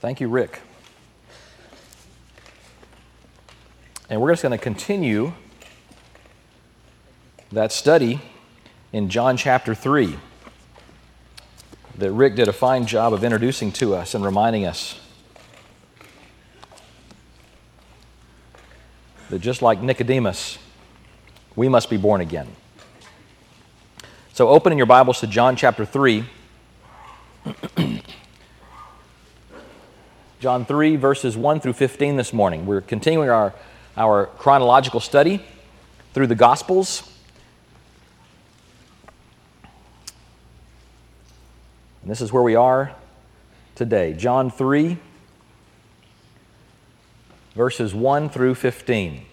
Thank you, Rick. And we're just going to continue that study in John chapter 3 that Rick did a fine job of introducing to us and reminding us that just like Nicodemus, we must be born again. So, opening your Bibles to John chapter 3. John 3, verses 1 through 15 this morning. We're continuing our, our chronological study through the Gospels. And this is where we are today. John 3, verses 1 through 15.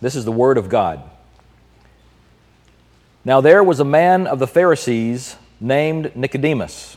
This is the Word of God. Now there was a man of the Pharisees named Nicodemus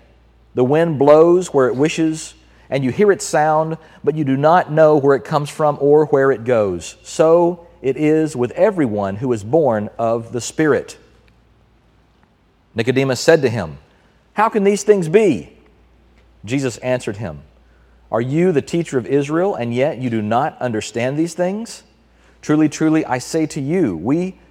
The wind blows where it wishes, and you hear its sound, but you do not know where it comes from or where it goes. So it is with everyone who is born of the Spirit. Nicodemus said to him, How can these things be? Jesus answered him, Are you the teacher of Israel, and yet you do not understand these things? Truly, truly, I say to you, we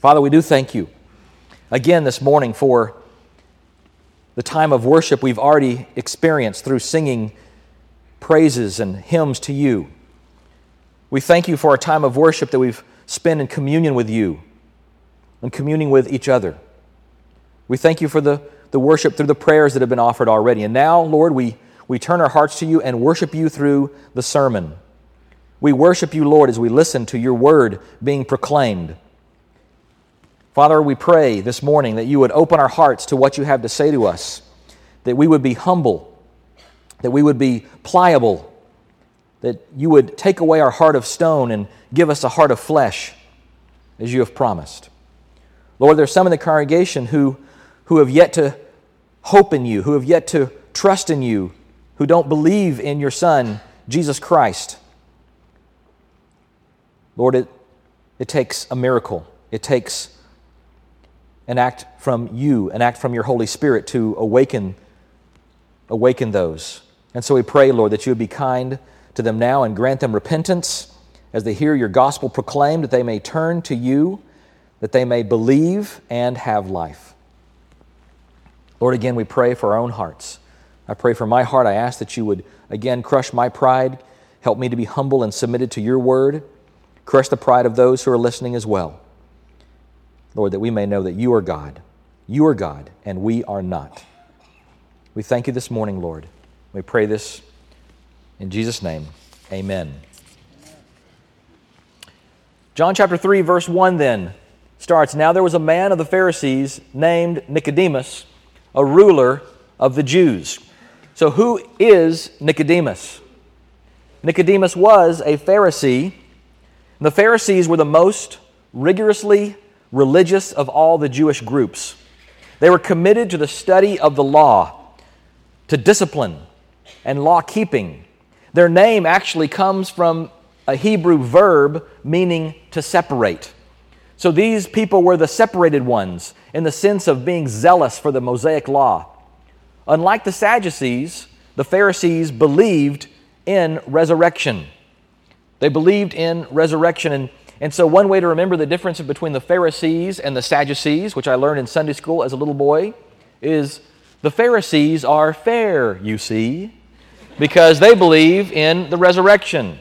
Father, we do thank you again this morning for the time of worship we've already experienced through singing praises and hymns to you. We thank you for our time of worship that we've spent in communion with you and communing with each other. We thank you for the, the worship through the prayers that have been offered already. And now, Lord, we, we turn our hearts to you and worship you through the sermon. We worship you, Lord, as we listen to your word being proclaimed. Father, we pray this morning that you would open our hearts to what you have to say to us, that we would be humble, that we would be pliable, that you would take away our heart of stone and give us a heart of flesh, as you have promised. Lord, there's some in the congregation who, who have yet to hope in you, who have yet to trust in you, who don't believe in your Son, Jesus Christ. Lord, it, it takes a miracle. It takes an act from you, an act from your Holy Spirit to awaken, awaken those. And so we pray, Lord, that you would be kind to them now and grant them repentance as they hear your gospel proclaimed, that they may turn to you, that they may believe and have life. Lord, again, we pray for our own hearts. I pray for my heart. I ask that you would again crush my pride, help me to be humble and submitted to your word. Crush the pride of those who are listening as well. Lord, that we may know that you are God. You are God, and we are not. We thank you this morning, Lord. We pray this in Jesus' name. Amen. John chapter 3, verse 1 then starts Now there was a man of the Pharisees named Nicodemus, a ruler of the Jews. So, who is Nicodemus? Nicodemus was a Pharisee the Pharisees were the most rigorously religious of all the Jewish groups. They were committed to the study of the law. to discipline and law keeping. Their name actually comes from a Hebrew verb meaning to separate. So these people were the separated ones in the sense of being zealous for the Mosaic law. Unlike the Sadducees, the Pharisees believed in resurrection. They believed in resurrection. And, and so, one way to remember the difference between the Pharisees and the Sadducees, which I learned in Sunday school as a little boy, is the Pharisees are fair, you see, because they believe in the resurrection.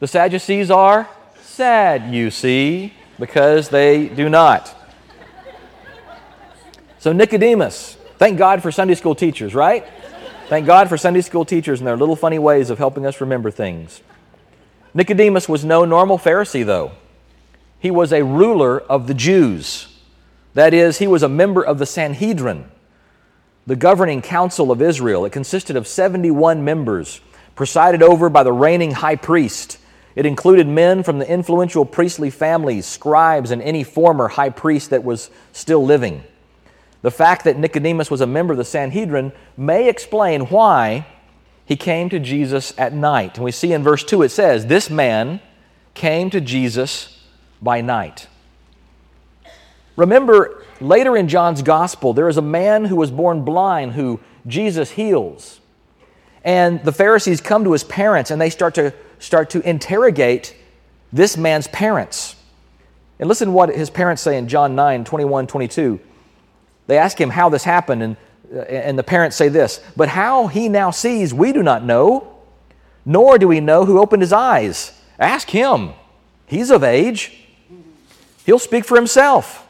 The Sadducees are sad, you see, because they do not. So, Nicodemus, thank God for Sunday school teachers, right? Thank God for Sunday school teachers and their little funny ways of helping us remember things. Nicodemus was no normal Pharisee, though. He was a ruler of the Jews. That is, he was a member of the Sanhedrin, the governing council of Israel. It consisted of 71 members, presided over by the reigning high priest. It included men from the influential priestly families, scribes, and any former high priest that was still living. The fact that Nicodemus was a member of the Sanhedrin may explain why he came to Jesus at night. And we see in verse 2 it says, This man came to Jesus by night. Remember, later in John's gospel, there is a man who was born blind who Jesus heals. And the Pharisees come to his parents and they start to, start to interrogate this man's parents. And listen what his parents say in John 9 21, 22. They ask him how this happened, and, and the parents say this But how he now sees, we do not know, nor do we know who opened his eyes. Ask him. He's of age, he'll speak for himself.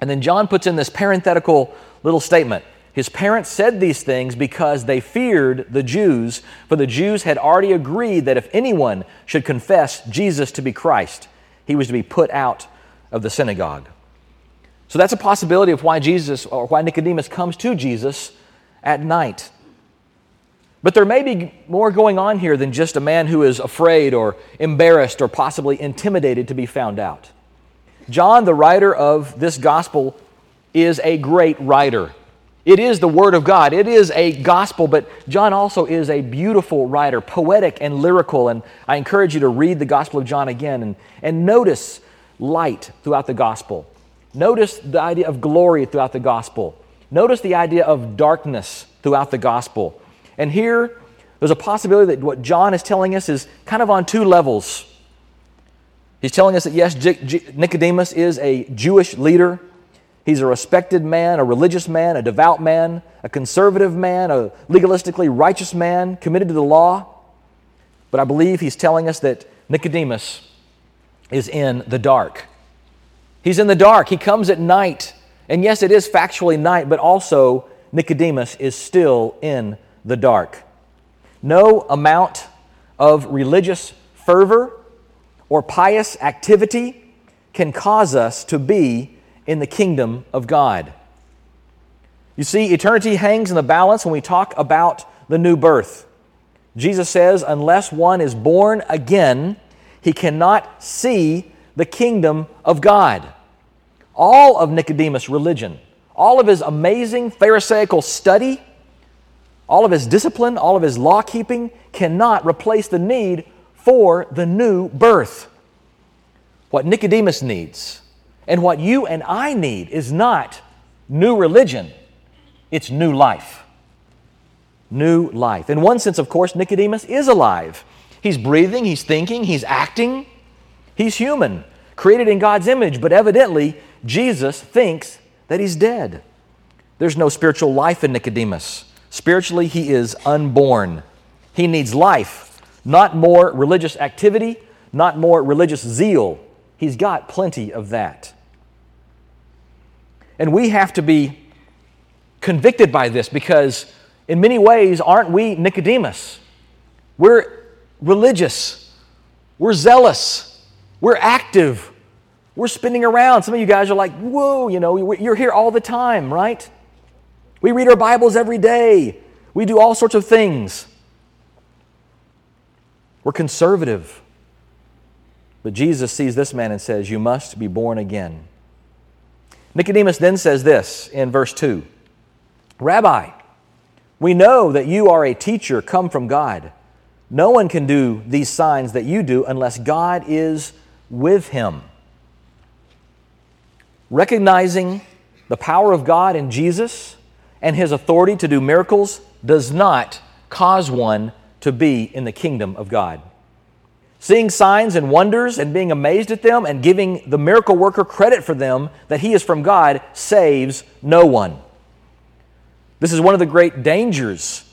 And then John puts in this parenthetical little statement. His parents said these things because they feared the Jews, for the Jews had already agreed that if anyone should confess Jesus to be Christ, he was to be put out of the synagogue. So that's a possibility of why Jesus or why Nicodemus comes to Jesus at night. But there may be more going on here than just a man who is afraid or embarrassed or possibly intimidated to be found out. John, the writer of this gospel, is a great writer. It is the Word of God. It is a gospel, but John also is a beautiful writer, poetic and lyrical. And I encourage you to read the Gospel of John again and, and notice light throughout the gospel. Notice the idea of glory throughout the gospel. Notice the idea of darkness throughout the gospel. And here, there's a possibility that what John is telling us is kind of on two levels. He's telling us that, yes, Nicodemus is a Jewish leader. He's a respected man, a religious man, a devout man, a conservative man, a legalistically righteous man, committed to the law. But I believe he's telling us that Nicodemus is in the dark. He's in the dark. He comes at night. And yes, it is factually night, but also Nicodemus is still in the dark. No amount of religious fervor or pious activity can cause us to be in the kingdom of God. You see, eternity hangs in the balance when we talk about the new birth. Jesus says, unless one is born again, he cannot see the kingdom of God. All of Nicodemus' religion, all of his amazing Pharisaical study, all of his discipline, all of his law keeping cannot replace the need for the new birth. What Nicodemus needs and what you and I need is not new religion, it's new life. New life. In one sense, of course, Nicodemus is alive. He's breathing, he's thinking, he's acting, he's human created in God's image, but evidently Jesus thinks that he's dead. There's no spiritual life in Nicodemus. Spiritually, he is unborn. He needs life, not more religious activity, not more religious zeal. He's got plenty of that. And we have to be convicted by this because, in many ways, aren't we Nicodemus? We're religious, we're zealous, we're active. We're spinning around. Some of you guys are like, whoa, you know, you're here all the time, right? We read our Bibles every day. We do all sorts of things. We're conservative. But Jesus sees this man and says, You must be born again. Nicodemus then says this in verse 2 Rabbi, We know that you are a teacher come from God. No one can do these signs that you do unless God is with him. Recognizing the power of God in Jesus and his authority to do miracles does not cause one to be in the kingdom of God. Seeing signs and wonders and being amazed at them and giving the miracle worker credit for them that he is from God saves no one. This is one of the great dangers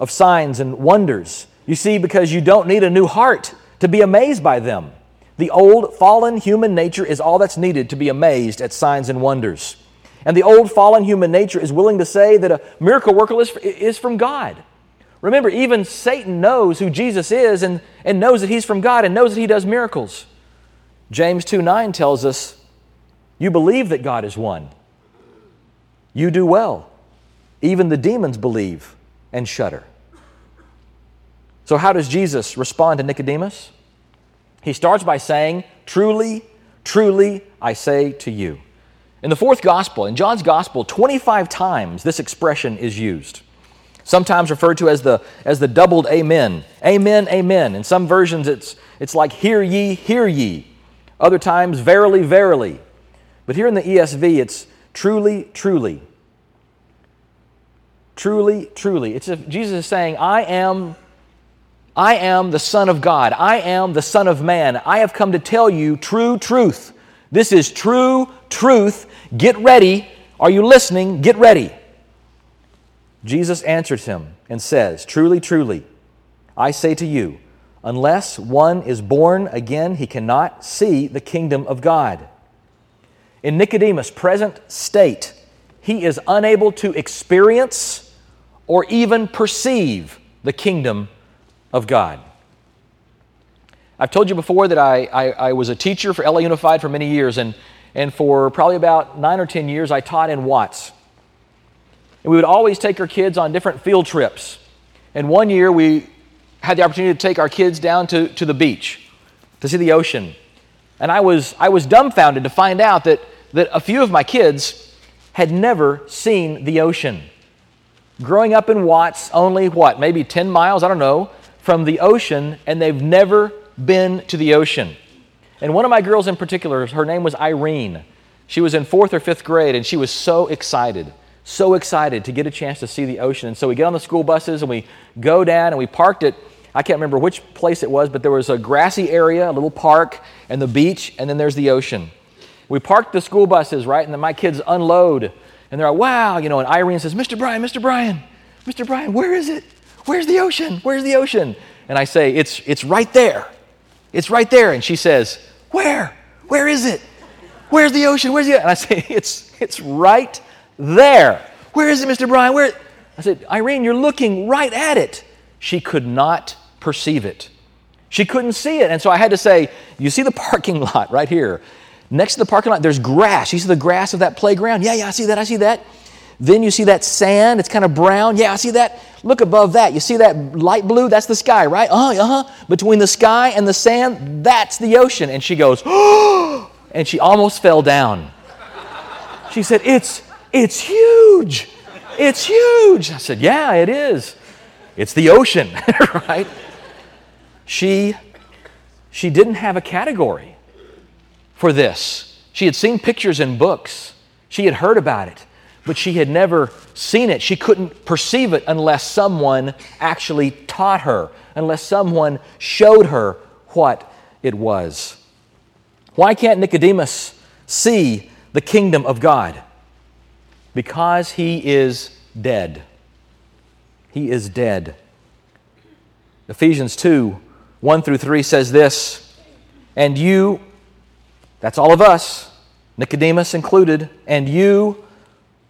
of signs and wonders. You see, because you don't need a new heart to be amazed by them. The old fallen human nature is all that's needed to be amazed at signs and wonders. And the old fallen human nature is willing to say that a miracle worker is, from God. Remember, even Satan knows who Jesus is and, and knows that he's from God and knows that he does miracles. James 2 9 tells us, You believe that God is one. You do well. Even the demons believe and shudder. So, how does Jesus respond to Nicodemus? He starts by saying, Truly, truly, I say to you. In the fourth gospel, in John's gospel, 25 times this expression is used. Sometimes referred to as the, as the doubled amen. Amen, amen. In some versions, it's, it's like hear ye, hear ye. Other times, verily, verily. But here in the ESV, it's truly, truly. Truly, truly. It's a, Jesus is saying, I am I am the Son of God. I am the Son of Man. I have come to tell you true truth. This is true truth. Get ready. Are you listening? Get ready. Jesus answers him and says, Truly, truly, I say to you, unless one is born again, he cannot see the kingdom of God. In Nicodemus' present state, he is unable to experience or even perceive the kingdom of God. I've told you before that I, I, I, was a teacher for LA Unified for many years, and, and for probably about nine or 10 years, I taught in Watts. And we would always take our kids on different field trips. And one year, we had the opportunity to take our kids down to, to the beach to see the ocean. And I was, I was dumbfounded to find out that, that a few of my kids had never seen the ocean. Growing up in Watts, only what, maybe 10 miles, I don't know, from the ocean, and they've never been to the ocean. And one of my girls in particular, her name was Irene. She was in fourth or fifth grade, and she was so excited, so excited to get a chance to see the ocean. And so we get on the school buses and we go down and we parked it. I can't remember which place it was, but there was a grassy area, a little park, and the beach, and then there's the ocean. We parked the school buses, right? And then my kids unload, and they're like, wow, you know, and Irene says, Mr. Bryan, Mr. Bryan, Mr. Bryan, where is it? Where's the ocean? Where's the ocean? And I say, It's, it's right there. It's right there. And she says, Where? Where is it? Where's the ocean? Where's the And I say, It's, it's right there. Where is it, Mr. Bryan? Where? I said, Irene, you're looking right at it. She could not perceive it. She couldn't see it. And so I had to say, You see the parking lot right here? Next to the parking lot, there's grass. You see the grass of that playground? Yeah, yeah, I see that. I see that. Then you see that sand, it's kind of brown. Yeah, I see that. Look above that. You see that light blue? That's the sky, right? Uh huh, uh huh. Between the sky and the sand, that's the ocean. And she goes, oh, and she almost fell down. She said, It's, it's huge. It's huge. I said, Yeah, it is. It's the ocean, right? She, she didn't have a category for this. She had seen pictures in books, she had heard about it but she had never seen it. She couldn't perceive it unless someone actually taught her, unless someone showed her what it was. Why can't Nicodemus see the kingdom of God? Because he is dead. He is dead. Ephesians 2 1 through 3 says this, and you, that's all of us, Nicodemus included, and you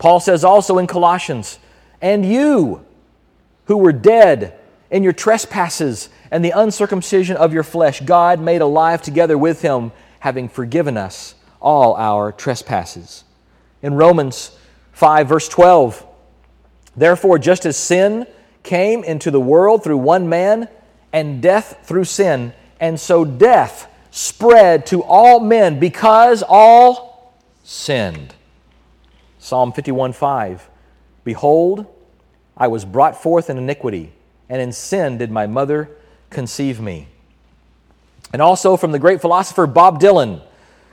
Paul says also in Colossians, and you, who were dead in your trespasses and the uncircumcision of your flesh, God made alive together with him, having forgiven us all our trespasses. In Romans 5, verse 12, therefore, just as sin came into the world through one man, and death through sin, and so death spread to all men because all sinned. Psalm 51 5. Behold, I was brought forth in iniquity, and in sin did my mother conceive me. And also from the great philosopher Bob Dylan.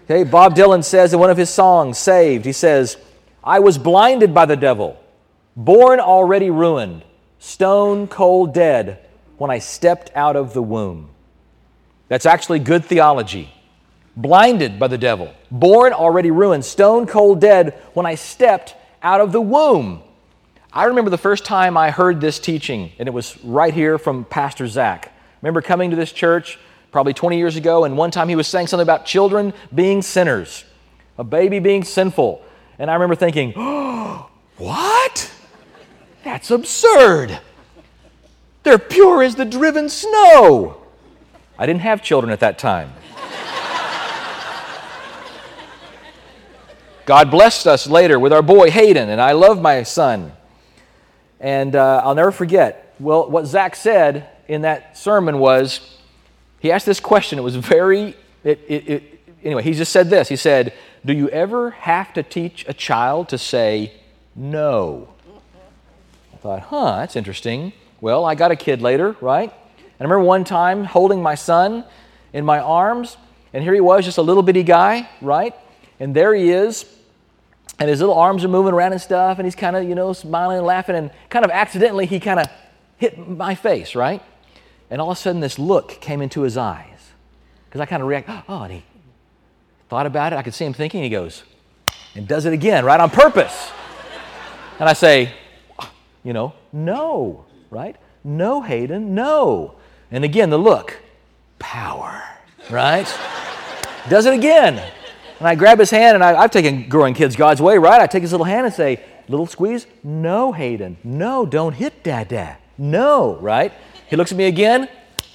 Okay, Bob Dylan says in one of his songs, Saved, he says, I was blinded by the devil, born already ruined, stone cold dead when I stepped out of the womb. That's actually good theology. Blinded by the devil, born already ruined, stone cold dead when I stepped out of the womb. I remember the first time I heard this teaching, and it was right here from Pastor Zach. I remember coming to this church probably 20 years ago, and one time he was saying something about children being sinners, a baby being sinful. And I remember thinking, oh, what? That's absurd. They're pure as the driven snow. I didn't have children at that time. God blessed us later with our boy Hayden, and I love my son. And uh, I'll never forget. Well, what Zach said in that sermon was he asked this question. It was very, it, it, it, anyway, he just said this. He said, Do you ever have to teach a child to say no? I thought, huh, that's interesting. Well, I got a kid later, right? And I remember one time holding my son in my arms, and here he was, just a little bitty guy, right? And there he is, and his little arms are moving around and stuff, and he's kind of, you know, smiling and laughing, and kind of accidentally he kind of hit my face, right? And all of a sudden this look came into his eyes. Because I kind of react, oh, and he thought about it. I could see him thinking, he goes, and does it again, right on purpose. And I say, you know, no, right? No, Hayden, no. And again, the look, power, right? Does it again. And I grab his hand, and I, have taken growing kids God's way, right? I take his little hand and say, little squeeze, no, Hayden, no, don't hit dad, dad, no, right? He looks at me again,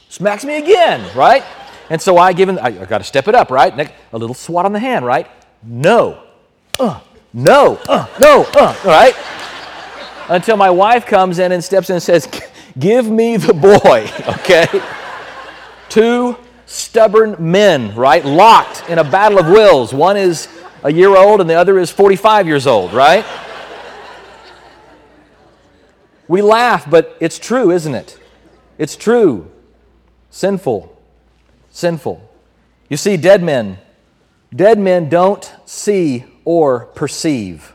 smacks me again, right? And so I give him, I, I got to step it up, right? A little swat on the hand, right? No, uh, no, uh, no, uh, right? Until my wife comes in and steps in and says, Give me the boy, okay? Two stubborn men, right? Locked in a battle of wills. One is a year old and the other is 45 years old, right? We laugh, but it's true, isn't it? It's true. Sinful. Sinful. You see, dead men, dead men don't see or perceive.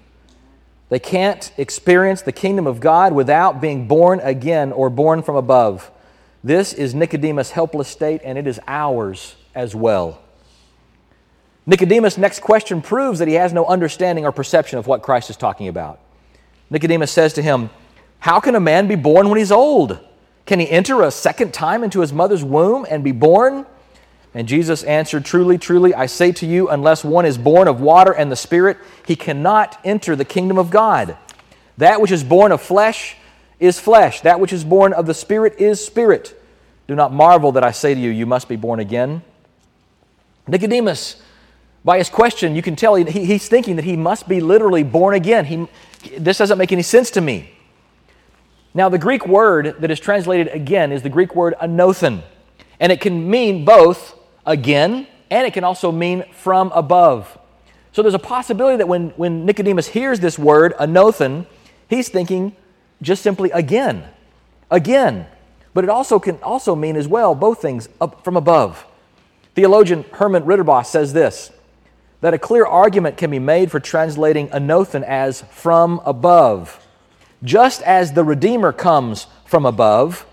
They can't experience the kingdom of God without being born again or born from above. This is Nicodemus' helpless state, and it is ours as well. Nicodemus' next question proves that he has no understanding or perception of what Christ is talking about. Nicodemus says to him, How can a man be born when he's old? Can he enter a second time into his mother's womb and be born? And Jesus answered, Truly, truly, I say to you, unless one is born of water and the Spirit, he cannot enter the kingdom of God. That which is born of flesh is flesh, that which is born of the Spirit is spirit. Do not marvel that I say to you, You must be born again. Nicodemus, by his question, you can tell he, he's thinking that he must be literally born again. He, this doesn't make any sense to me. Now, the Greek word that is translated again is the Greek word anothen, and it can mean both again, and it can also mean from above. So there's a possibility that when, when Nicodemus hears this word, anothen, he's thinking just simply again, again. But it also can also mean as well both things up from above. Theologian Herman Ridderbos says this that a clear argument can be made for translating anothen as from above. Just as the Redeemer comes from above,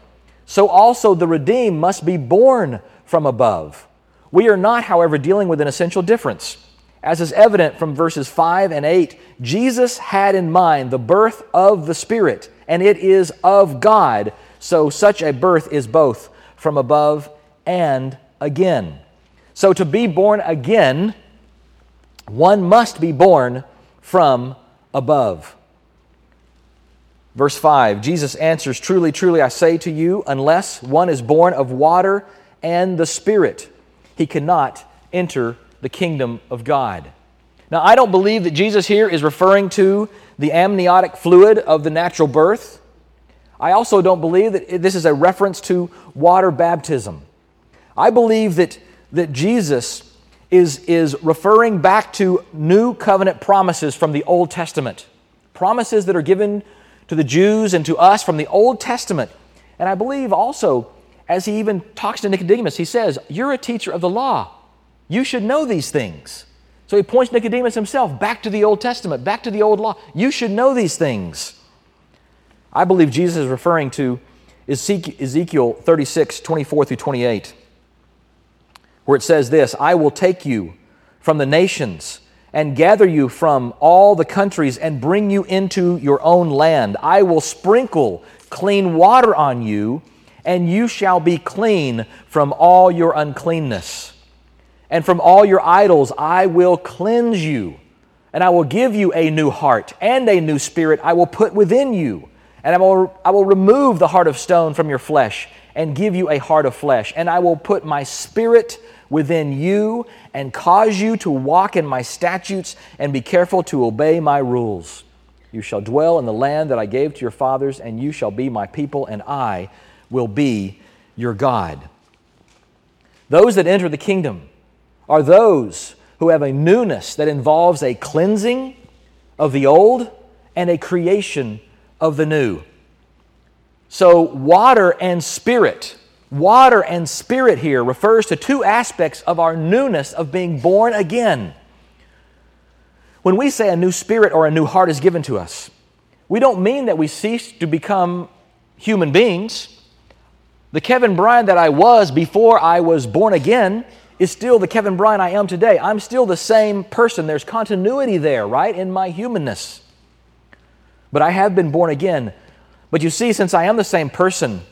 so also the redeemed must be born from above. We are not, however, dealing with an essential difference. As is evident from verses 5 and 8, Jesus had in mind the birth of the Spirit, and it is of God. So such a birth is both from above and again. So to be born again, one must be born from above. Verse 5 Jesus answers, Truly, truly, I say to you, unless one is born of water and the Spirit, he cannot enter the kingdom of God. Now, I don't believe that Jesus here is referring to the amniotic fluid of the natural birth. I also don't believe that this is a reference to water baptism. I believe that, that Jesus is, is referring back to new covenant promises from the Old Testament, promises that are given to the Jews and to us from the Old Testament. And I believe also, as he even talks to Nicodemus, he says, You're a teacher of the law. You should know these things. So he points Nicodemus himself back to the Old Testament, back to the Old Law. You should know these things. I believe Jesus is referring to Ezekiel 36, 24 through 28, where it says this I will take you from the nations and gather you from all the countries and bring you into your own land. I will sprinkle clean water on you, and you shall be clean from all your uncleanness. And from all your idols I will cleanse you, and I will give you a new heart and a new spirit I will put within you. And I will, I will remove the heart of stone from your flesh and give you a heart of flesh. And I will put my spirit within you and cause you to walk in my statutes and be careful to obey my rules. You shall dwell in the land that I gave to your fathers, and you shall be my people, and I will be your God. Those that enter the kingdom are those who have a newness that involves a cleansing of the old and a creation of the new. So, water and spirit Water and spirit here refers to two aspects of our newness of being born again. When we say a new spirit or a new heart is given to us, we don't mean that we cease to become human beings. The Kevin Bryan that I was before I was born again is still the Kevin Bryan I am today. I'm still the same person. There's continuity there, right, in my humanness. But I have been born again. But you see, since I am the same person,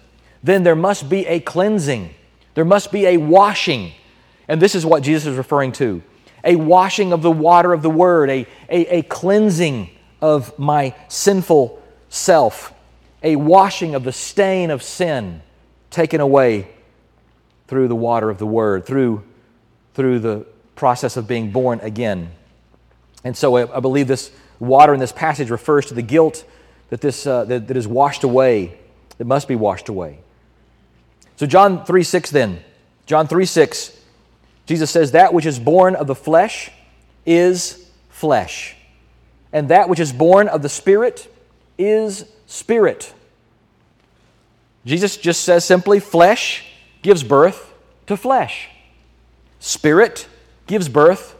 then there must be a cleansing. There must be a washing. And this is what Jesus is referring to a washing of the water of the Word, a, a, a cleansing of my sinful self, a washing of the stain of sin taken away through the water of the Word, through, through the process of being born again. And so I, I believe this water in this passage refers to the guilt that, this, uh, that, that is washed away, that must be washed away. So, John 3 6 then. John 3 6, Jesus says, That which is born of the flesh is flesh, and that which is born of the Spirit is spirit. Jesus just says simply, flesh gives birth to flesh. Spirit gives birth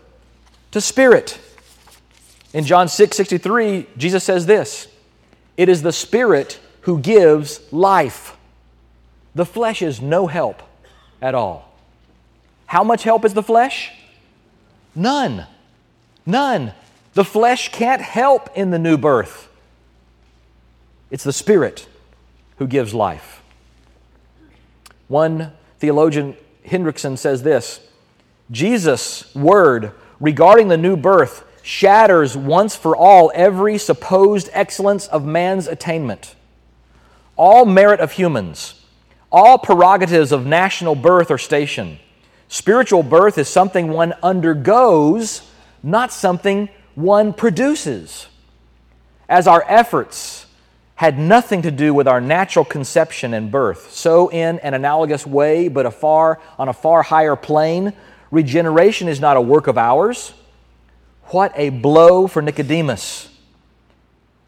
to spirit. In John 6 63, Jesus says this It is the Spirit who gives life. The flesh is no help at all. How much help is the flesh? None. None. The flesh can't help in the new birth. It's the Spirit who gives life. One theologian, Hendriksen, says this Jesus' word regarding the new birth shatters once for all every supposed excellence of man's attainment. All merit of humans all prerogatives of national birth or station. Spiritual birth is something one undergoes, not something one produces. As our efforts had nothing to do with our natural conception and birth, so in an analogous way, but a far, on a far higher plane, regeneration is not a work of ours. What a blow for Nicodemus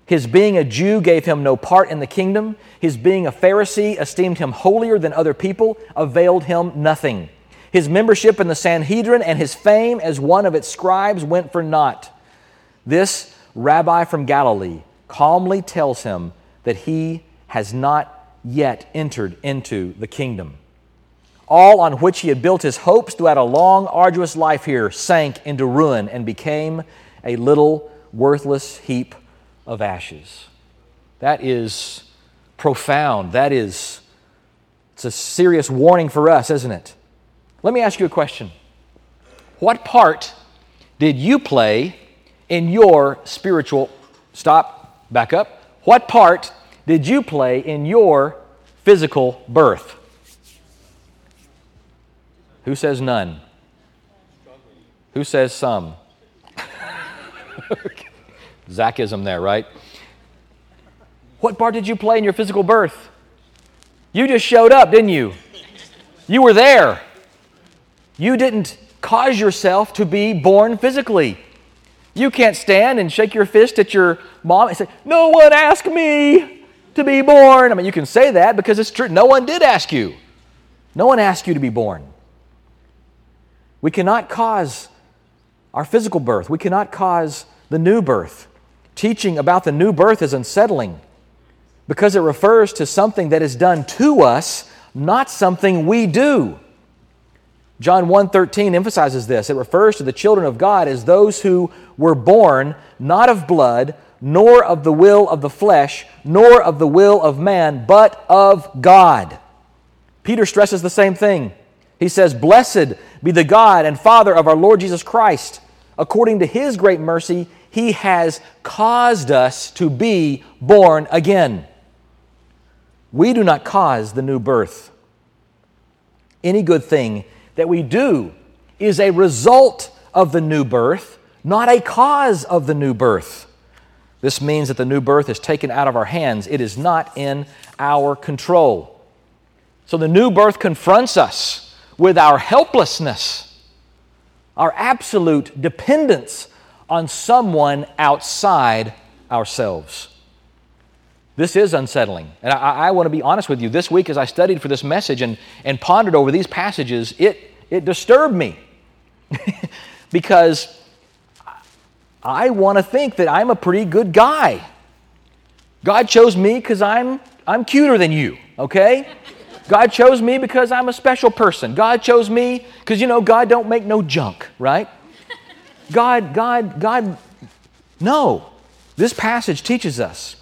his being a Jew gave him no part in the kingdom. His being a Pharisee esteemed him holier than other people, availed him nothing. His membership in the Sanhedrin and his fame as one of its scribes went for naught. This rabbi from Galilee calmly tells him that he has not yet entered into the kingdom. All on which he had built his hopes throughout a long, arduous life here sank into ruin and became a little worthless heap of ashes. That is profound. That is, it's a serious warning for us, isn't it? Let me ask you a question. What part did you play in your spiritual, stop, back up. What part did you play in your physical birth? Who says none? Who says some? Zachism there, right? What part did you play in your physical birth? You just showed up, didn't you? You were there. You didn't cause yourself to be born physically. You can't stand and shake your fist at your mom and say, No one asked me to be born. I mean, you can say that because it's true. No one did ask you. No one asked you to be born. We cannot cause our physical birth, we cannot cause the new birth. Teaching about the new birth is unsettling because it refers to something that is done to us, not something we do. John 1:13 emphasizes this. It refers to the children of God as those who were born not of blood, nor of the will of the flesh, nor of the will of man, but of God. Peter stresses the same thing. He says, "Blessed be the God and Father of our Lord Jesus Christ. According to his great mercy, he has caused us to be born again." We do not cause the new birth. Any good thing that we do is a result of the new birth, not a cause of the new birth. This means that the new birth is taken out of our hands, it is not in our control. So the new birth confronts us with our helplessness, our absolute dependence on someone outside ourselves. This is unsettling. And I, I want to be honest with you. This week, as I studied for this message and, and pondered over these passages, it, it disturbed me because I want to think that I'm a pretty good guy. God chose me because I'm, I'm cuter than you, okay? God chose me because I'm a special person. God chose me because, you know, God don't make no junk, right? God, God, God, no. This passage teaches us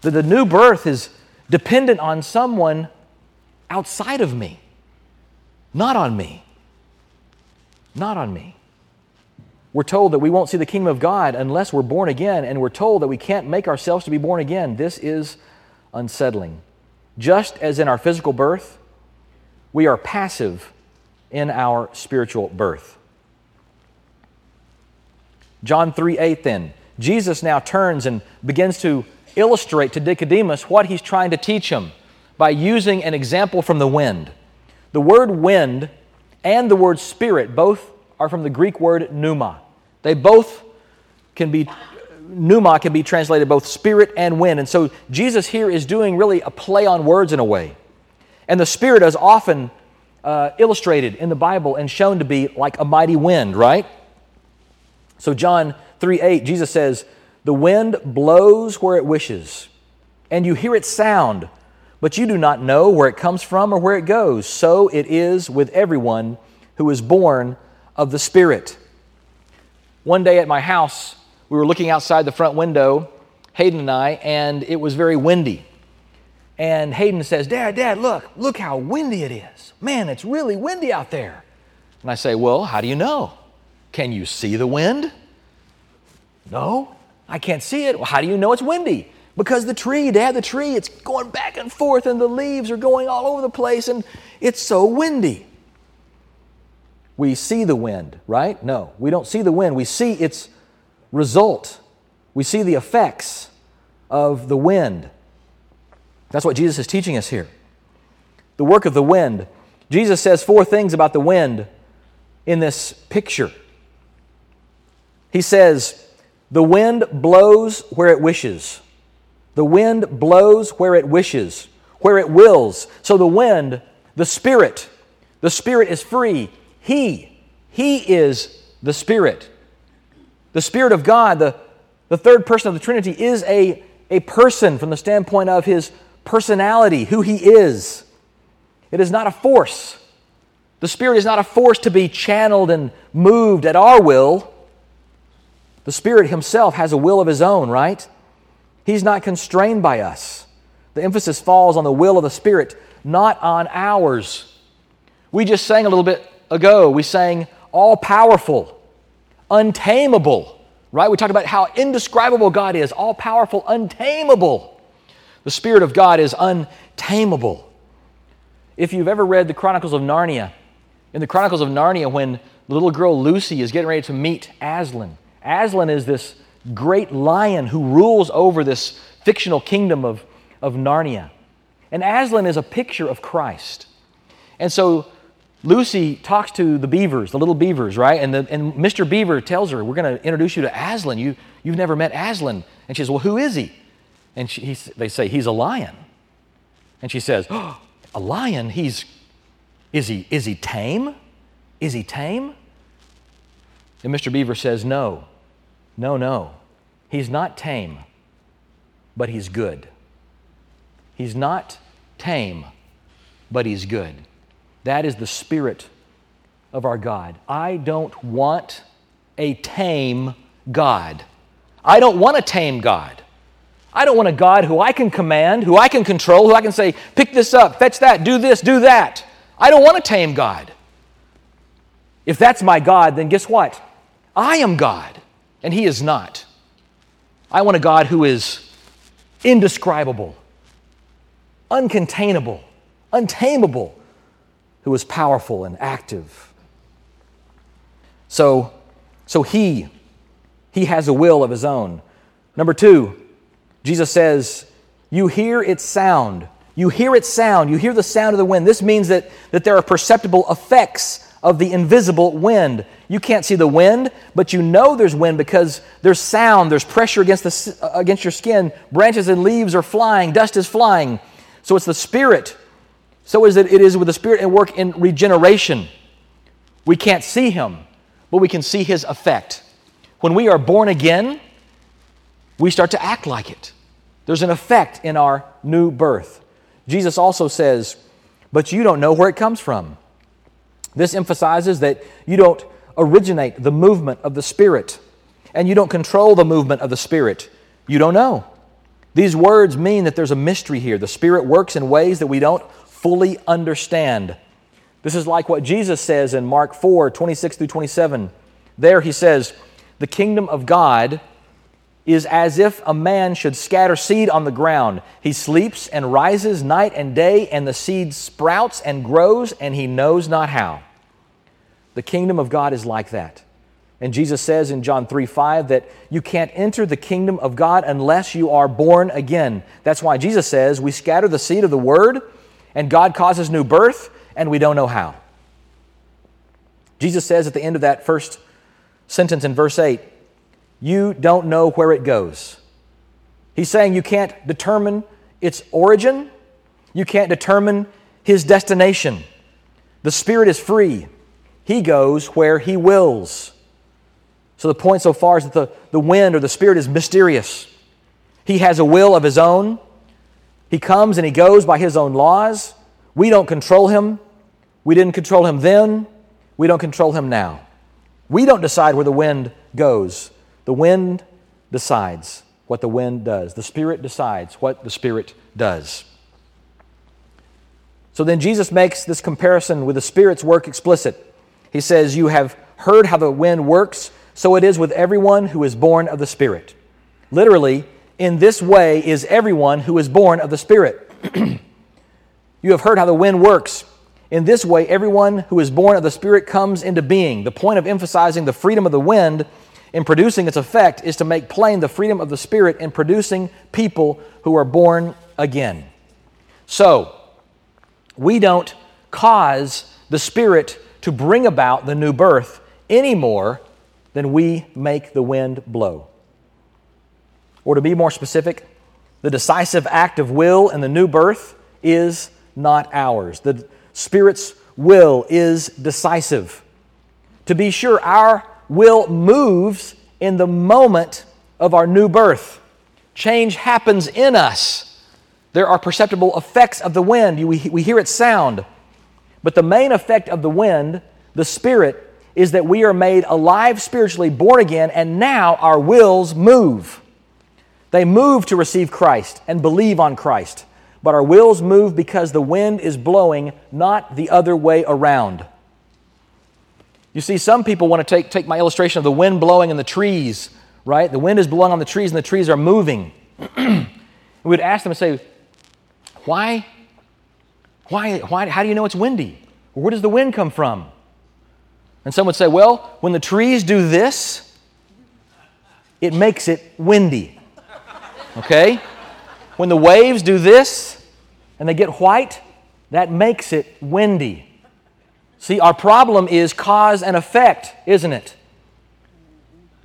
that the new birth is dependent on someone outside of me, not on me. Not on me. We're told that we won't see the kingdom of God unless we're born again, and we're told that we can't make ourselves to be born again. This is unsettling. Just as in our physical birth, we are passive in our spiritual birth. John 3 8 then. Jesus now turns and begins to illustrate to Nicodemus what he's trying to teach him by using an example from the wind. The word wind and the word spirit both are from the Greek word pneuma. They both can be, pneuma can be translated both spirit and wind. And so Jesus here is doing really a play on words in a way. And the spirit is often uh, illustrated in the Bible and shown to be like a mighty wind, right? So John 3 8, Jesus says, the wind blows where it wishes, and you hear its sound, but you do not know where it comes from or where it goes. So it is with everyone who is born of the Spirit. One day at my house, we were looking outside the front window, Hayden and I, and it was very windy. And Hayden says, Dad, Dad, look, look how windy it is. Man, it's really windy out there. And I say, Well, how do you know? Can you see the wind? No. I can't see it. Well, how do you know it's windy? Because the tree, Dad, the tree, it's going back and forth and the leaves are going all over the place and it's so windy. We see the wind, right? No, we don't see the wind. We see its result. We see the effects of the wind. That's what Jesus is teaching us here. The work of the wind. Jesus says four things about the wind in this picture. He says, the wind blows where it wishes. The wind blows where it wishes, where it wills. So the wind, the Spirit, the Spirit is free. He, He is the Spirit. The Spirit of God, the, the third person of the Trinity, is a, a person from the standpoint of His personality, who He is. It is not a force. The Spirit is not a force to be channeled and moved at our will. The Spirit Himself has a will of His own, right? He's not constrained by us. The emphasis falls on the will of the Spirit, not on ours. We just sang a little bit ago, we sang all powerful, untamable, right? We talked about how indescribable God is, all powerful, untamable. The Spirit of God is untamable. If you've ever read the Chronicles of Narnia, in the Chronicles of Narnia, when the little girl Lucy is getting ready to meet Aslan, Aslan is this great lion who rules over this fictional kingdom of, of Narnia. And Aslan is a picture of Christ. And so Lucy talks to the beavers, the little beavers, right? And, the, and Mr. Beaver tells her, We're going to introduce you to Aslan. You, you've never met Aslan. And she says, Well, who is he? And she, he, they say, He's a lion. And she says, oh, A lion? He's, is he, is he tame? Is he tame? And Mr. Beaver says, No, no, no. He's not tame, but he's good. He's not tame, but he's good. That is the spirit of our God. I don't want a tame God. I don't want a tame God. I don't want a God who I can command, who I can control, who I can say, pick this up, fetch that, do this, do that. I don't want a tame God. If that's my God, then guess what? I am God, and He is not. I want a God who is indescribable, uncontainable, untamable, who is powerful and active. So, so he, he has a will of his own. Number two, Jesus says, You hear its sound. You hear its sound. You hear the sound of the wind. This means that, that there are perceptible effects of the invisible wind. You can't see the wind, but you know there's wind because there's sound, there's pressure against, the, against your skin. Branches and leaves are flying, dust is flying. So it's the Spirit so is it, it is with the Spirit and work in regeneration. We can't see Him, but we can see His effect. When we are born again, we start to act like it. There's an effect in our new birth. Jesus also says, but you don't know where it comes from. This emphasizes that you don't originate the movement of the Spirit and you don't control the movement of the Spirit. You don't know. These words mean that there's a mystery here. The Spirit works in ways that we don't fully understand. This is like what Jesus says in Mark 4 26 through 27. There he says, The kingdom of God is as if a man should scatter seed on the ground. He sleeps and rises night and day, and the seed sprouts and grows, and he knows not how. The kingdom of God is like that. And Jesus says in John 3 5 that you can't enter the kingdom of God unless you are born again. That's why Jesus says we scatter the seed of the word and God causes new birth, and we don't know how. Jesus says at the end of that first sentence in verse 8, You don't know where it goes. He's saying you can't determine its origin, you can't determine his destination. The Spirit is free, He goes where He wills. So the point so far is that the, the wind or the Spirit is mysterious. He has a will of His own. He comes and he goes by his own laws. We don't control him. We didn't control him then. We don't control him now. We don't decide where the wind goes. The wind decides what the wind does. The Spirit decides what the Spirit does. So then Jesus makes this comparison with the Spirit's work explicit. He says, You have heard how the wind works, so it is with everyone who is born of the Spirit. Literally, in this way is everyone who is born of the Spirit. you have heard how the wind works. In this way, everyone who is born of the Spirit comes into being. The point of emphasizing the freedom of the wind in producing its effect is to make plain the freedom of the Spirit in producing people who are born again. So, we don't cause the Spirit to bring about the new birth any more than we make the wind blow. Or to be more specific, the decisive act of will in the new birth is not ours. The Spirit's will is decisive. To be sure, our will moves in the moment of our new birth. Change happens in us. There are perceptible effects of the wind. We, we hear its sound. But the main effect of the wind, the Spirit, is that we are made alive spiritually, born again, and now our wills move. They move to receive Christ and believe on Christ, but our wills move because the wind is blowing, not the other way around. You see, some people want to take, take my illustration of the wind blowing in the trees, right? The wind is blowing on the trees and the trees are moving. we would ask them and say, Why? Why, why? How do you know it's windy? Where does the wind come from? And some would say, well, when the trees do this, it makes it windy. Okay? When the waves do this and they get white, that makes it windy. See, our problem is cause and effect, isn't it?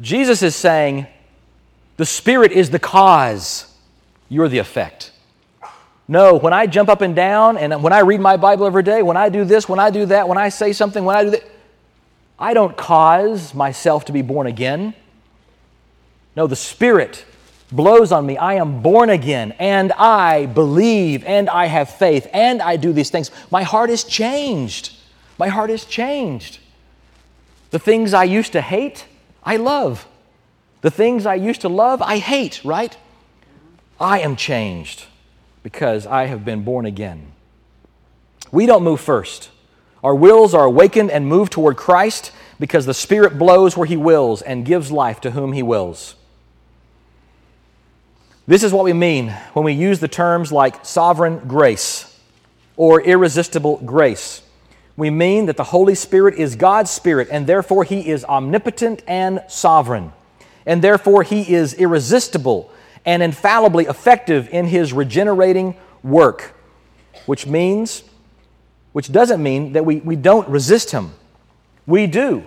Jesus is saying the Spirit is the cause, you're the effect. No, when I jump up and down and when I read my Bible every day, when I do this, when I do that, when I say something, when I do that, I don't cause myself to be born again. No, the Spirit blows on me. I am born again, and I believe, and I have faith, and I do these things. My heart is changed. My heart is changed. The things I used to hate, I love. The things I used to love, I hate, right? I am changed because I have been born again. We don't move first. Our wills are awakened and moved toward Christ because the Spirit blows where He wills and gives life to whom He wills. This is what we mean when we use the terms like sovereign grace or irresistible grace. We mean that the Holy Spirit is God's Spirit, and therefore He is omnipotent and sovereign. And therefore He is irresistible and infallibly effective in His regenerating work, which means, which doesn't mean that we, we don't resist Him. We do.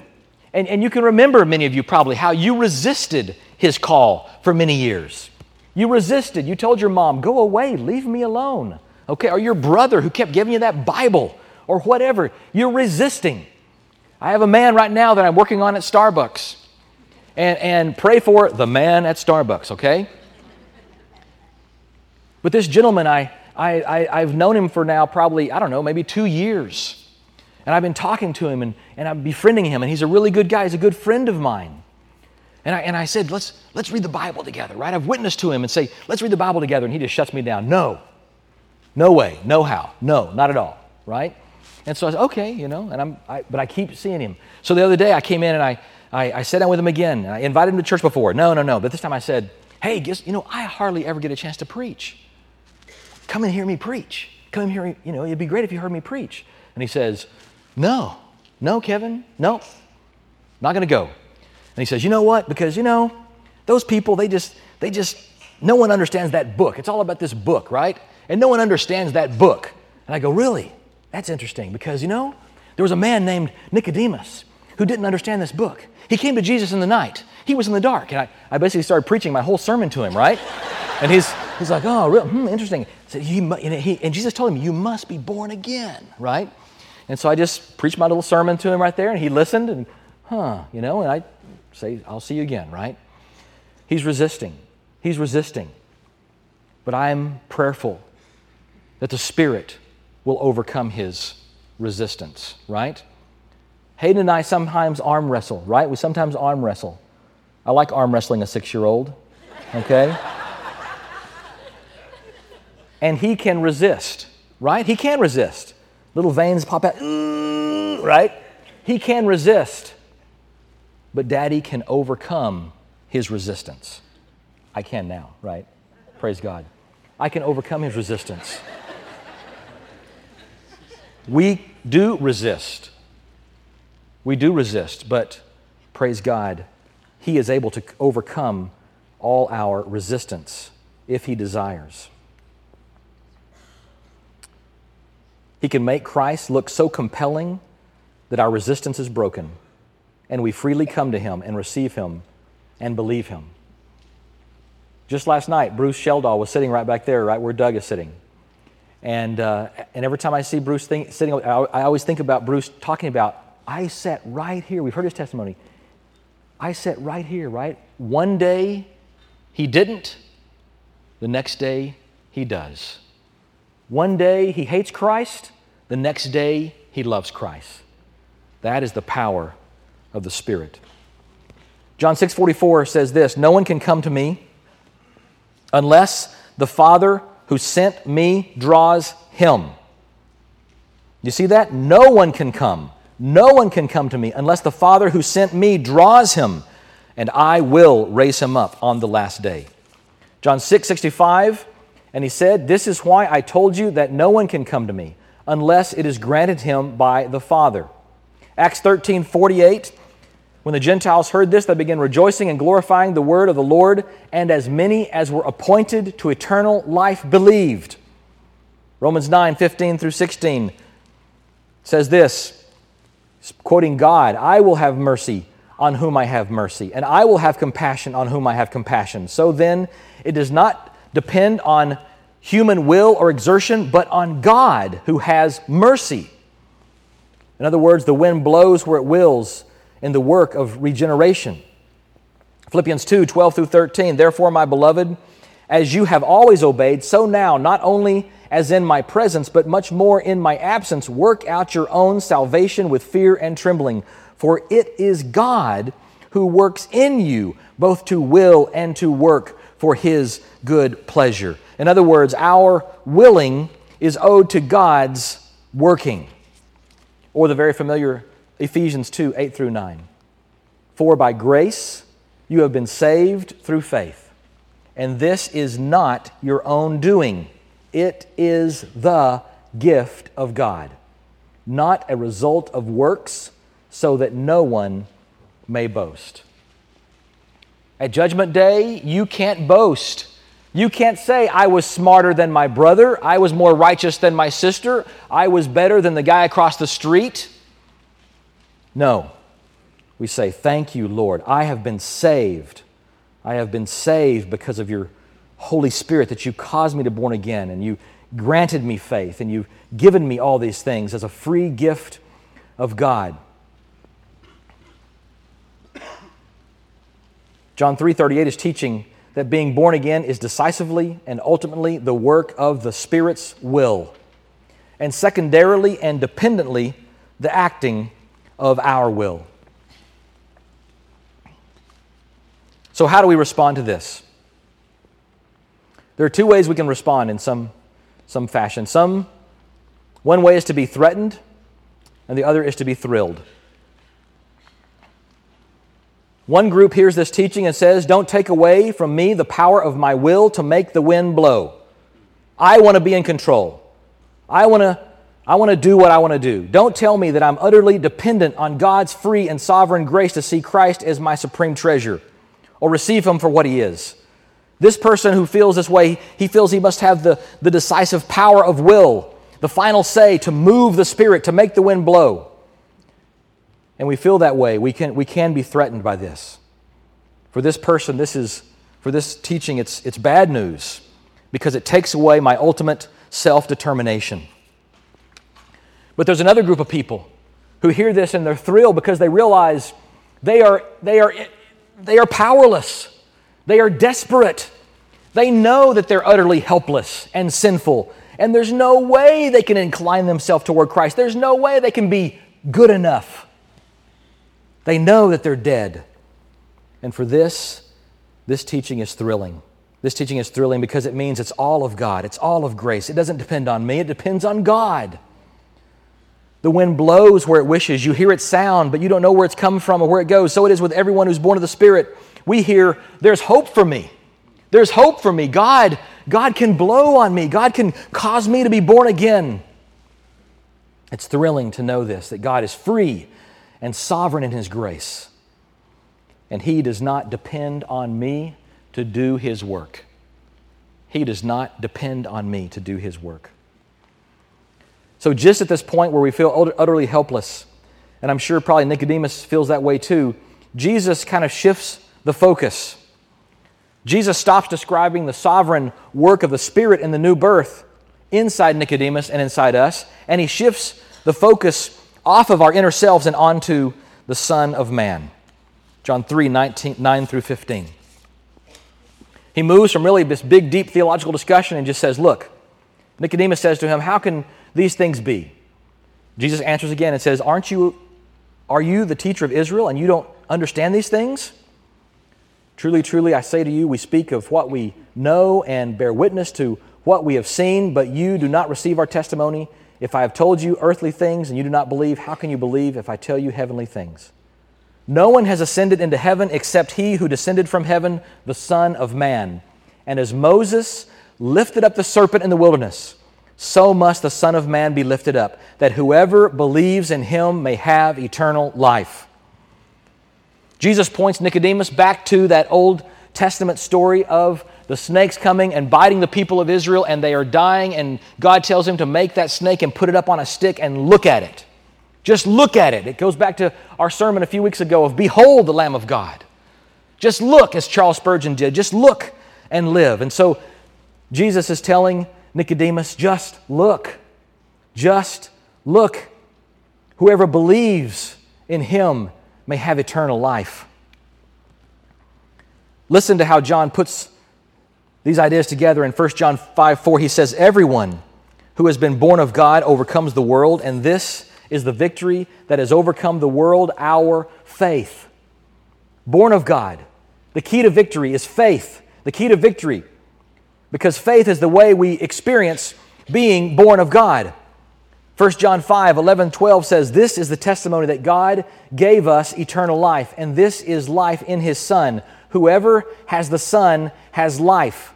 And, and you can remember, many of you probably, how you resisted His call for many years. You resisted. You told your mom, go away, leave me alone. Okay, or your brother who kept giving you that Bible or whatever. You're resisting. I have a man right now that I'm working on at Starbucks. And, and pray for the man at Starbucks, okay? But this gentleman, I, I, I, have known him for now probably, I don't know, maybe two years. And I've been talking to him and, and I'm befriending him, and he's a really good guy. He's a good friend of mine. And I, and I said, let's, let's read the Bible together, right? I've witnessed to him and say, let's read the Bible together. And he just shuts me down. No, no way, no how, no, not at all, right? And so I said, okay, you know, and I'm, I, but I keep seeing him. So the other day I came in and I, I, I sat down with him again. I invited him to church before. No, no, no. But this time I said, hey, guess, you know, I hardly ever get a chance to preach. Come and hear me preach. Come and hear you know, it'd be great if you heard me preach. And he says, no, no, Kevin, no, not going to go. And he says, You know what? Because, you know, those people, they just, they just, no one understands that book. It's all about this book, right? And no one understands that book. And I go, Really? That's interesting because, you know, there was a man named Nicodemus who didn't understand this book. He came to Jesus in the night. He was in the dark. And I, I basically started preaching my whole sermon to him, right? and he's, he's like, Oh, real, hmm, interesting. So he, and, he, and Jesus told him, You must be born again, right? And so I just preached my little sermon to him right there, and he listened, and huh, you know, and I say, I'll see you again, right? He's resisting. He's resisting. But I'm prayerful that the Spirit will overcome his resistance, right? Hayden and I sometimes arm wrestle, right? We sometimes arm wrestle. I like arm wrestling a six year old, okay? and he can resist, right? He can resist. Little veins pop out, right? He can resist but daddy can overcome his resistance. I can now, right? Praise God. I can overcome his resistance. We do resist. We do resist, but praise God, he is able to overcome all our resistance if he desires. He can make Christ look so compelling that our resistance is broken and we freely come to Him and receive Him and believe Him. Just last night, Bruce Sheldahl was sitting right back there, right where Doug is sitting. And, uh, and every time I see Bruce think, sitting, I, I always think about Bruce talking about, I sat right here. We've heard his testimony. I sat right here, right? One day he didn't, the next day he does. One day he hates Christ, the next day he loves Christ. That is the power of the Spirit. John 6:44 says this, "No one can come to me unless the Father who sent me draws him." You see that? No one can come. No one can come to me unless the Father who sent me draws him, and I will raise him up on the last day. John 6:65, And he said, This is why I told you that no one can come to me unless it is granted him by the Father. Acts 13 48. When the Gentiles heard this, they began rejoicing and glorifying the word of the Lord, and as many as were appointed to eternal life believed. Romans 9 15 through 16 says this, quoting God, I will have mercy on whom I have mercy, and I will have compassion on whom I have compassion. So then, it does not depend on human will or exertion, but on God who has mercy. In other words, the wind blows where it wills in the work of regeneration. Philippians 2 12 through 13. Therefore, my beloved, as you have always obeyed, so now, not only as in my presence, but much more in my absence, work out your own salvation with fear and trembling. For it is God who works in you, both to will and to work for his good pleasure. In other words, our willing is owed to God's working. Or the very familiar Ephesians 2 8 through 9. For by grace you have been saved through faith, and this is not your own doing, it is the gift of God, not a result of works, so that no one may boast. At Judgment Day, you can't boast. You can't say, I was smarter than my brother, I was more righteous than my sister, I was better than the guy across the street. No. We say, Thank you, Lord. I have been saved. I have been saved because of your Holy Spirit that you caused me to born again and you granted me faith and you've given me all these things as a free gift of God. John 3:38 is teaching that being born again is decisively and ultimately the work of the Spirit's will, and secondarily and dependently the acting of our will. So, how do we respond to this? There are two ways we can respond in some, some fashion. Some, one way is to be threatened, and the other is to be thrilled. One group hears this teaching and says, Don't take away from me the power of my will to make the wind blow. I want to be in control. I want to, I want to do what I want to do. Don't tell me that I'm utterly dependent on God's free and sovereign grace to see Christ as my supreme treasure or receive Him for what He is. This person who feels this way, he feels he must have the, the decisive power of will, the final say to move the Spirit, to make the wind blow and we feel that way, we can, we can be threatened by this. For this person, this is, for this teaching, it's, it's bad news because it takes away my ultimate self determination. But there's another group of people who hear this and they're thrilled because they realize they are, they are, they are powerless, they are desperate. They know that they're utterly helpless and sinful, and there's no way they can incline themselves toward Christ. There's no way they can be good enough. They know that they're dead. And for this, this teaching is thrilling. This teaching is thrilling because it means it's all of God, it's all of grace. It doesn't depend on me, it depends on God. The wind blows where it wishes. You hear its sound, but you don't know where it's come from or where it goes. So it is with everyone who's born of the Spirit. We hear, There's hope for me. There's hope for me. God, God can blow on me. God can cause me to be born again. It's thrilling to know this that God is free and sovereign in His grace. And He does not depend on me to do His work. He does not depend on me to do His work. So, just at this point where we feel utterly helpless, and I'm sure probably Nicodemus feels that way too, Jesus kind of shifts the focus. Jesus stops describing the sovereign work of the Spirit in the new birth inside Nicodemus and inside us, and he shifts the focus off of our inner selves and onto the Son of Man. John 3 19, 9 through 15. He moves from really this big, deep theological discussion and just says, Look, Nicodemus says to him, How can these things be? Jesus answers again and says, Aren't you, are you the teacher of Israel and you don't understand these things? Truly, truly, I say to you, we speak of what we know and bear witness to what we have seen, but you do not receive our testimony. If I have told you earthly things and you do not believe, how can you believe if I tell you heavenly things? No one has ascended into heaven except he who descended from heaven, the Son of Man. And as Moses lifted up the serpent in the wilderness, so must the Son of Man be lifted up, that whoever believes in him may have eternal life. Jesus points Nicodemus back to that Old Testament story of the snakes coming and biting the people of Israel, and they are dying, and God tells him to make that snake and put it up on a stick and look at it. Just look at it. It goes back to our sermon a few weeks ago of Behold the Lamb of God. Just look, as Charles Spurgeon did. Just look and live. And so Jesus is telling Nicodemus, just look. Just look. Whoever believes in him may have eternal life. Listen to how John puts these ideas together in 1 John 5 4. He says, Everyone who has been born of God overcomes the world, and this is the victory that has overcome the world, our faith. Born of God. The key to victory is faith. The key to victory, because faith is the way we experience being born of God. 1 John 5 11, 12 says, This is the testimony that God gave us eternal life, and this is life in His Son. Whoever has the Son has life.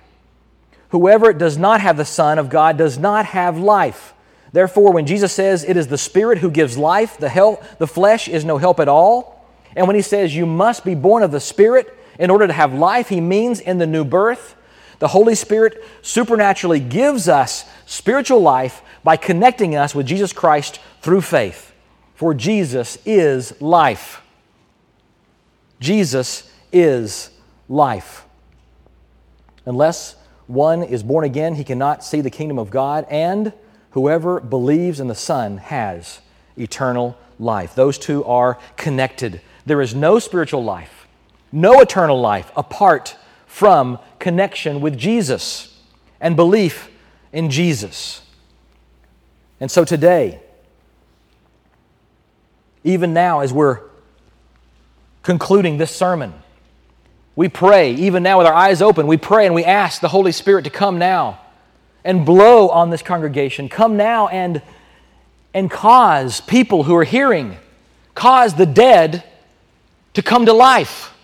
Whoever does not have the Son of God does not have life. Therefore, when Jesus says it is the Spirit who gives life, the, help, the flesh is no help at all. And when he says you must be born of the Spirit in order to have life, he means in the new birth. The Holy Spirit supernaturally gives us spiritual life by connecting us with Jesus Christ through faith. For Jesus is life. Jesus is life. Unless one is born again, he cannot see the kingdom of God, and whoever believes in the Son has eternal life. Those two are connected. There is no spiritual life, no eternal life apart from connection with Jesus and belief in Jesus. And so today, even now, as we're concluding this sermon, we pray, even now with our eyes open, we pray and we ask the Holy Spirit to come now and blow on this congregation. Come now and, and cause people who are hearing, cause the dead to come to life.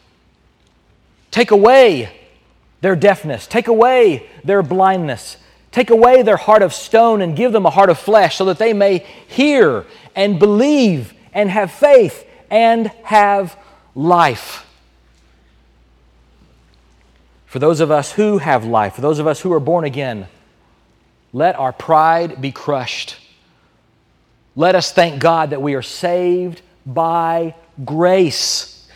Take away their deafness, take away their blindness, take away their heart of stone and give them a heart of flesh so that they may hear and believe and have faith and have life. For those of us who have life, for those of us who are born again, let our pride be crushed. Let us thank God that we are saved by grace.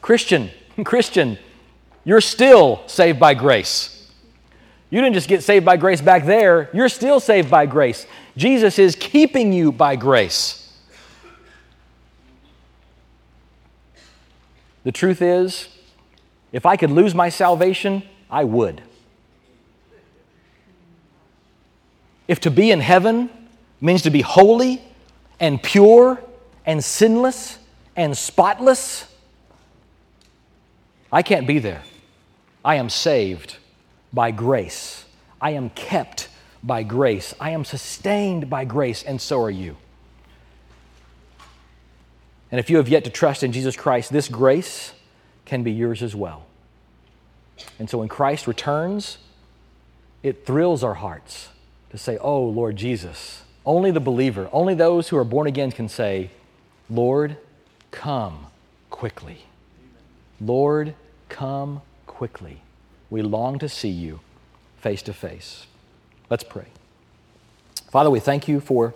Christian, Christian, you're still saved by grace. You didn't just get saved by grace back there, you're still saved by grace. Jesus is keeping you by grace. The truth is, if I could lose my salvation, I would. If to be in heaven means to be holy and pure and sinless and spotless, I can't be there. I am saved by grace. I am kept by grace. I am sustained by grace, and so are you. And if you have yet to trust in Jesus Christ, this grace can be yours as well. And so when Christ returns, it thrills our hearts to say, Oh, Lord Jesus. Only the believer, only those who are born again can say, Lord, come quickly. Lord, come quickly. We long to see you face to face. Let's pray. Father, we thank you for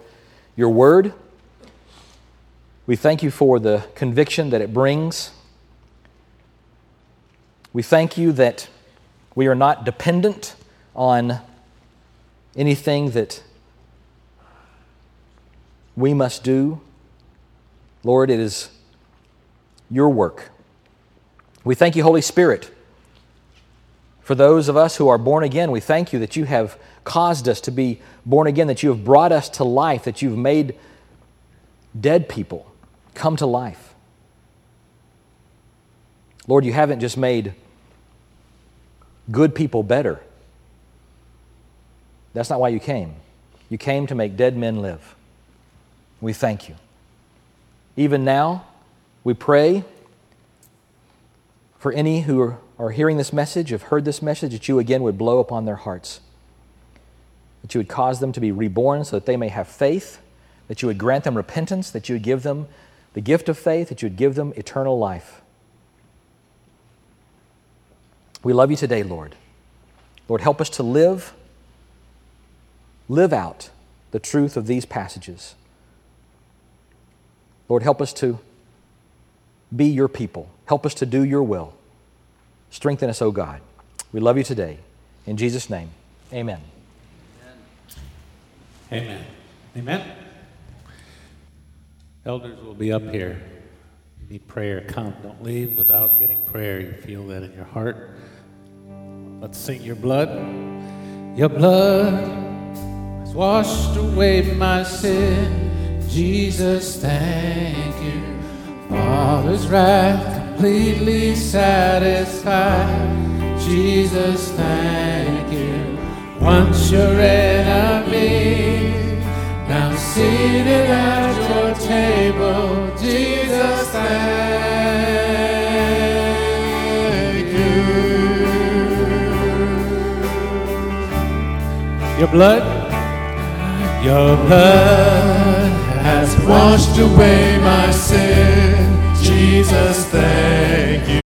your word. We thank you for the conviction that it brings. We thank you that we are not dependent on anything that we must do. Lord, it is your work. We thank you, Holy Spirit. For those of us who are born again, we thank you that you have caused us to be born again, that you have brought us to life, that you've made dead people come to life. Lord, you haven't just made good people better. That's not why you came. You came to make dead men live. We thank you. Even now, we pray for any who are, hearing this message, have heard this message, that you again would blow upon their hearts. that you would cause them to be reborn so that they may have faith, that you would grant them repentance, that you would give them the gift of faith, that you would give them eternal life. We love you today, Lord. Lord, help us to live, live out the truth of these passages. Lord, help us to be your people. Help us to do your will. Strengthen us, O God. We love you today. In Jesus' name, amen. Amen. Amen. Elders will be up here. You need prayer, come. Don't leave without getting prayer. You feel that in your heart. Let's sing your blood. Your blood has washed away my sin. Jesus, thank you. Father's wrath completely satisfied. Jesus, thank you. Once your enemy, now seated at your table. Jesus, thank you. Your blood, your blood has washed away my sin. Jesus, thank you.